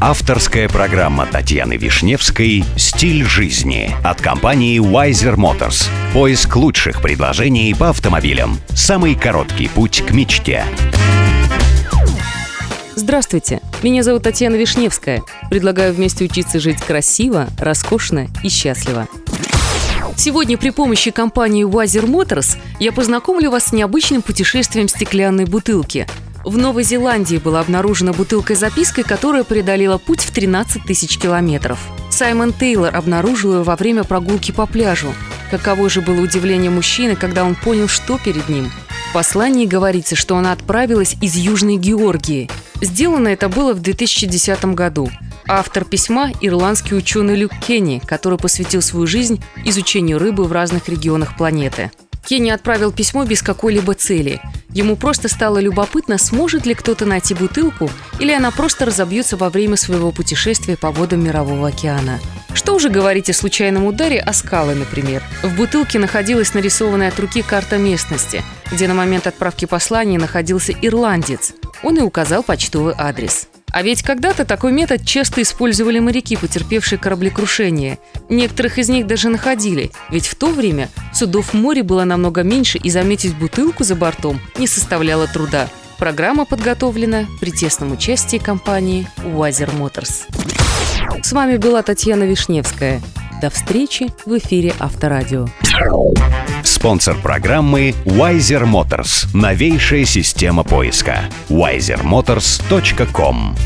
Авторская программа Татьяны Вишневской «Стиль жизни» от компании Wiser Motors. Поиск лучших предложений по автомобилям. Самый короткий путь к мечте. Здравствуйте, меня зовут Татьяна Вишневская. Предлагаю вместе учиться жить красиво, роскошно и счастливо. Сегодня при помощи компании Wiser Motors я познакомлю вас с необычным путешествием стеклянной бутылки. В Новой Зеландии была обнаружена бутылка с запиской, которая преодолела путь в 13 тысяч километров. Саймон Тейлор обнаружил ее во время прогулки по пляжу. Каково же было удивление мужчины, когда он понял, что перед ним. Послании говорится, что она отправилась из Южной Георгии. Сделано это было в 2010 году. Автор письма – ирландский ученый Люк Кенни, который посвятил свою жизнь изучению рыбы в разных регионах планеты. Кенни отправил письмо без какой-либо цели. Ему просто стало любопытно, сможет ли кто-то найти бутылку, или она просто разобьется во время своего путешествия по водам Мирового океана. Что уже говорить о случайном ударе о скалы, например. В бутылке находилась нарисованная от руки карта местности, где на момент отправки послания находился ирландец. Он и указал почтовый адрес. А ведь когда-то такой метод часто использовали моряки, потерпевшие кораблекрушение. Некоторых из них даже находили, ведь в то время судов в море было намного меньше, и заметить бутылку за бортом не составляло труда. Программа подготовлена при тесном участии компании Wiser Motors. С вами была Татьяна Вишневская. До встречи в эфире Авторадио. Спонсор программы Wiser Motors. Новейшая система поиска. wisermotors.com